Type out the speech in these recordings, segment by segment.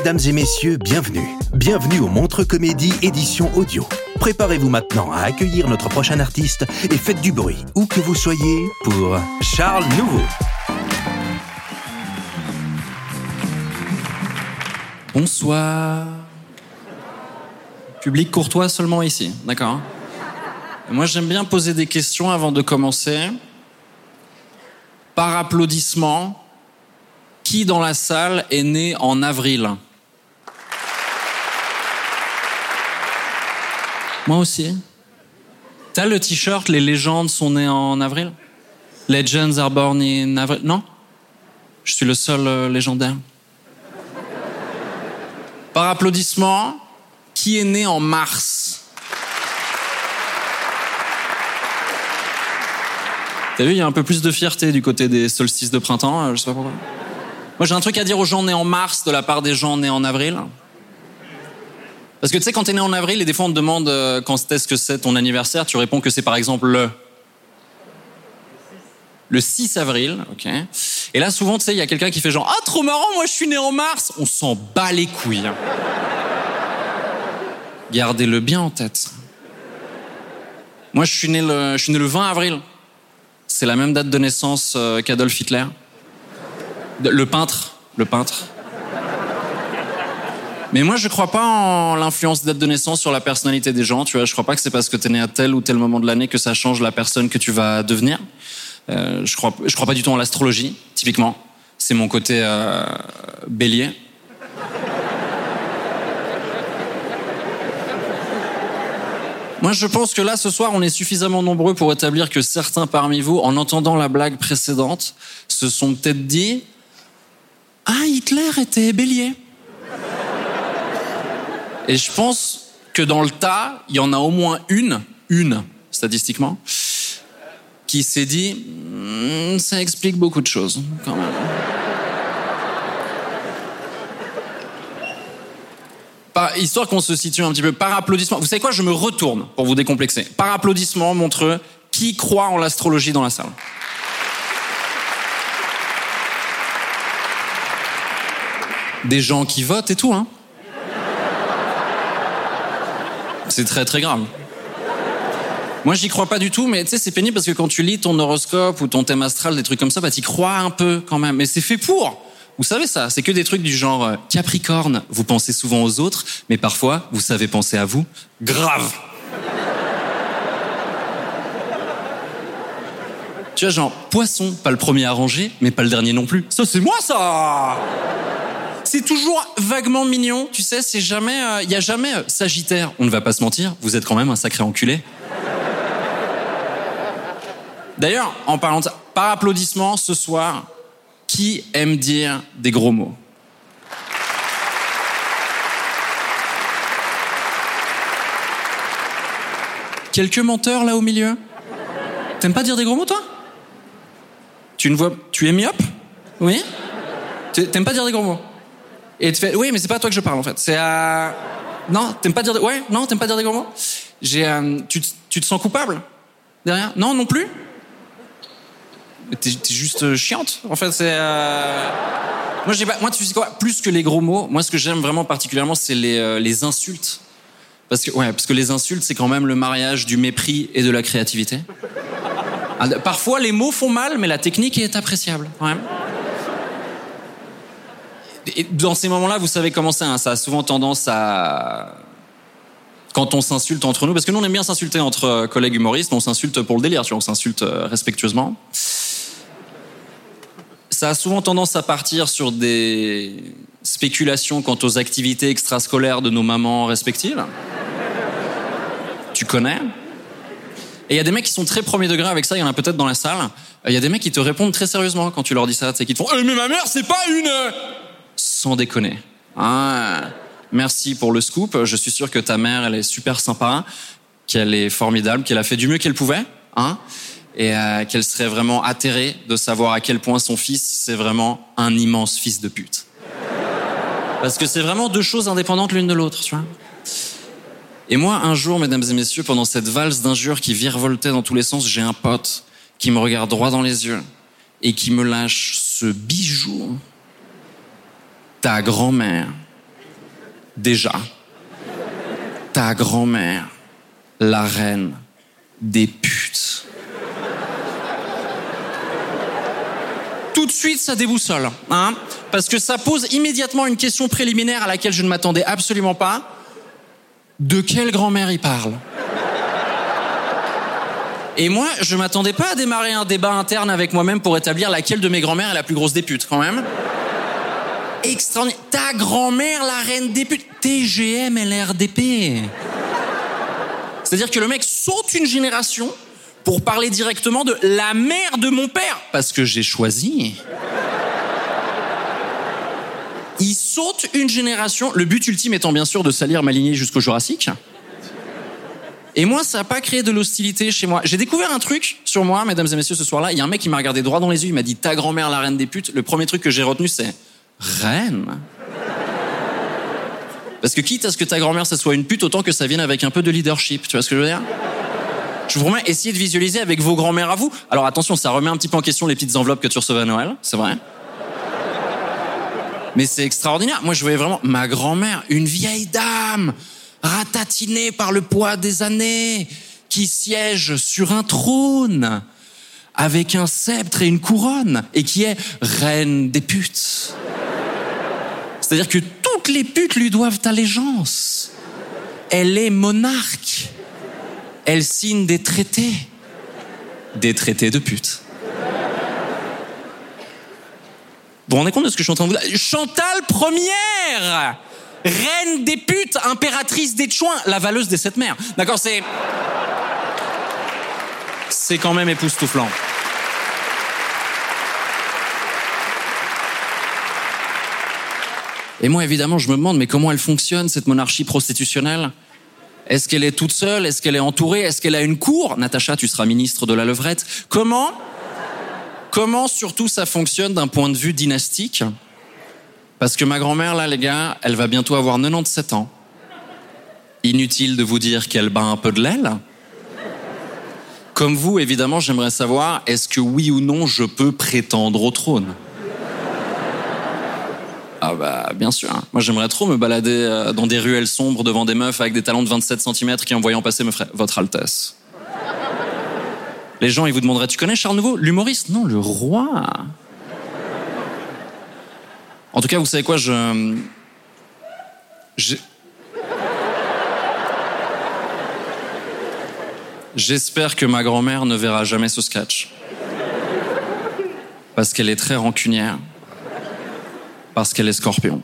Mesdames et messieurs, bienvenue. Bienvenue au Montre Comédie édition audio. Préparez-vous maintenant à accueillir notre prochain artiste et faites du bruit, où que vous soyez, pour Charles Nouveau. Bonsoir. Public courtois seulement ici, d'accord Moi j'aime bien poser des questions avant de commencer. Par applaudissement, qui dans la salle est né en avril? Moi aussi. T'as le t-shirt Les légendes sont nées en avril? Legends are born in avril? Non? Je suis le seul euh, légendaire. Par applaudissement, qui est né en mars? T'as vu, il y a un peu plus de fierté du côté des solstices de printemps, euh, je sais pas pourquoi. Moi, j'ai un truc à dire aux gens nés en mars de la part des gens nés en avril. Parce que tu sais, quand t'es né en avril, et des fois on te demande euh, quand est-ce que c'est ton anniversaire, tu réponds que c'est par exemple le. Le 6 avril, ok. Et là, souvent, tu sais, il y a quelqu'un qui fait genre Ah, trop marrant, moi je suis né en mars On s'en bat les couilles. hein. Gardez-le bien en tête. Moi, je suis né le, je suis né le 20 avril. C'est la même date de naissance euh, qu'Adolf Hitler. Le peintre. Le peintre. Mais moi, je crois pas en l'influence des dates de naissance sur la personnalité des gens. Tu vois, je crois pas que c'est parce que t'es né à tel ou tel moment de l'année que ça change la personne que tu vas devenir. Euh, je crois, je crois pas du tout en l'astrologie, typiquement. C'est mon côté euh, bélier. Moi, je pense que là, ce soir, on est suffisamment nombreux pour établir que certains parmi vous, en entendant la blague précédente, se sont peut-être dit Ah, Hitler était bélier. Et je pense que dans le tas, il y en a au moins une, une, statistiquement, qui s'est dit Hmm, ça explique beaucoup de choses, quand même. Histoire qu'on se situe un petit peu par applaudissement. Vous savez quoi Je me retourne pour vous décomplexer. Par applaudissement, montreux, qui croit en l'astrologie dans la salle Des gens qui votent et tout, hein C'est très très grave. Moi, j'y crois pas du tout, mais tu sais, c'est pénible parce que quand tu lis ton horoscope ou ton thème astral, des trucs comme ça, bah, t'y crois un peu quand même. Mais c'est fait pour. Vous savez ça, c'est que des trucs du genre euh, Capricorne, vous pensez souvent aux autres, mais parfois, vous savez penser à vous. Grave. Tu vois, genre, poisson, pas le premier à ranger, mais pas le dernier non plus. Ça, c'est moi, ça C'est toujours vaguement mignon, tu sais, c'est jamais... Il y a jamais euh, Sagittaire, on ne va pas se mentir, vous êtes quand même un sacré enculé. D'ailleurs, en parlant de ça, par applaudissement, ce soir, qui aime dire des gros mots? Quelques menteurs là au milieu? T'aimes pas dire des gros mots, toi? Tu ne vois... Tu es myope? Oui? T'aimes pas dire des gros mots? Et tu fais... Oui, mais c'est pas à toi que je parle, en fait. C'est à... Non, t'aimes pas dire... des- non, t'aimes pas dire des gros mots? J'ai... euh, Tu, tu te sens coupable Derrière? Non, non plus? T'es juste euh, chiante, en fait. C'est... euh, Moi, j'ai pas... Moi, tu sais quoi? Plus que les gros mots, moi, ce que j'aime vraiment particulièrement, c'est les, euh, les insultes. Parce que, ouais, parce que les insultes, c'est quand même le mariage du mépris et de la créativité. Ah, Parfois, les mots font mal, mais la technique est appréciable. Ouais. Et dans ces moments-là, vous savez comment c'est. hein, ça a souvent tendance à quand on s'insulte entre nous, parce que nous on aime bien s'insulter entre euh, collègues humoristes, on s'insulte pour le délire, tu vois, on s'insulte euh, respectueusement. Ça a souvent tendance à partir sur des spéculations quant aux activités extrascolaires de nos mamans respectives. Tu connais Et il y a des mecs qui sont très premier degré avec ça, il y en a peut-être dans la salle. Il y a des mecs qui te répondent très sérieusement quand tu leur dis ça, tu sais, qui te font Eh, Mais ma mère, c'est pas une. Sans déconner. Ah, merci pour le scoop. Je suis sûr que ta mère, elle est super sympa, qu'elle est formidable, qu'elle a fait du mieux qu'elle pouvait, hein, et euh, qu'elle serait vraiment atterrée de savoir à quel point son fils, c'est vraiment un immense fils de pute. Parce que c'est vraiment deux choses indépendantes l'une de l'autre, tu vois. Et moi, un jour, mesdames et messieurs, pendant cette valse d'injures qui virevoltait dans tous les sens, j'ai un pote qui me regarde droit dans les yeux et qui me lâche ce bijou. Ta grand-mère, déjà, ta grand-mère, la reine des putes. Tout de suite, ça déboussole, hein, parce que ça pose immédiatement une question préliminaire à laquelle je ne m'attendais absolument pas. De quelle grand-mère il parle? Et moi, je m'attendais pas à démarrer un débat interne avec moi-même pour établir laquelle de mes grand-mères est la plus grosse des putes, quand même. Extraordinaire. Ta grand-mère, la reine des putes. TGM LRDP. C'est-à-dire que le mec saute une génération pour parler directement de la mère de mon père. Parce que j'ai choisi. Il saute une génération, le but ultime étant bien sûr de salir ma lignée jusqu'au Jurassique. Et moi, ça n'a pas créé de l'hostilité chez moi. J'ai découvert un truc sur moi, mesdames et messieurs, ce soir-là. Il y a un mec qui m'a regardé droit dans les yeux, il m'a dit Ta grand-mère, la reine des putes. Le premier truc que j'ai retenu, c'est Reine Parce que quitte à ce que ta grand-mère, ça soit une pute, autant que ça vienne avec un peu de leadership. Tu vois ce que je veux dire? Je vous promets, essayez de visualiser avec vos grand-mères à vous. Alors attention, ça remet un petit peu en question les petites enveloppes que tu recevais à Noël, c'est vrai. Mais c'est extraordinaire. Moi, je voyais vraiment ma grand-mère, une vieille dame, ratatinée par le poids des années, qui siège sur un trône, avec un sceptre et une couronne, et qui est reine des putes. C'est-à-dire que toutes les putes lui doivent allégeance. Elle est monarque. Elle signe des traités. Des traités de putes. Vous vous rendez compte de ce que je suis en train de vous dire? Chantal première Reine des putes, impératrice des chouins, la valeuse des sept mers. D'accord, c'est... C'est quand même époustouflant. Et moi, évidemment, je me demande, mais comment elle fonctionne, cette monarchie prostitutionnelle? Est-ce qu'elle est toute seule? Est-ce qu'elle est entourée? Est-ce qu'elle a une cour? Natacha, tu seras ministre de la levrette. Comment Comment surtout ça fonctionne d'un point de vue dynastique? Parce que ma grand-mère, là, les gars, elle va bientôt avoir 97 ans. Inutile de vous dire qu'elle bat un peu de l'aile. Comme vous, évidemment, j'aimerais savoir, est-ce que oui ou non, je peux prétendre au trône? Ah bah, bien sûr. hein. Moi, j'aimerais trop me balader euh, dans des ruelles sombres devant des meufs avec des talons de 27 cm qui, en voyant passer, me feraient « Votre Altesse ». Les gens, ils vous demanderaient, tu connais Charles Nouveau? L'humoriste? Non, le roi. En tout cas, vous savez quoi, je... J'espère que ma grand-mère ne verra jamais ce sketch. Parce qu'elle est très rancunière. Parce qu'elle est scorpion.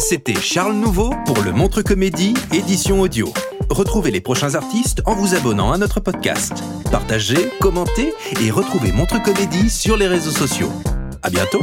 C'était Charles Nouveau pour le Montre Comédie, édition audio. Retrouvez les prochains artistes en vous abonnant à notre podcast. Partagez, commentez et retrouvez Montre Comédie sur les réseaux sociaux. À bientôt!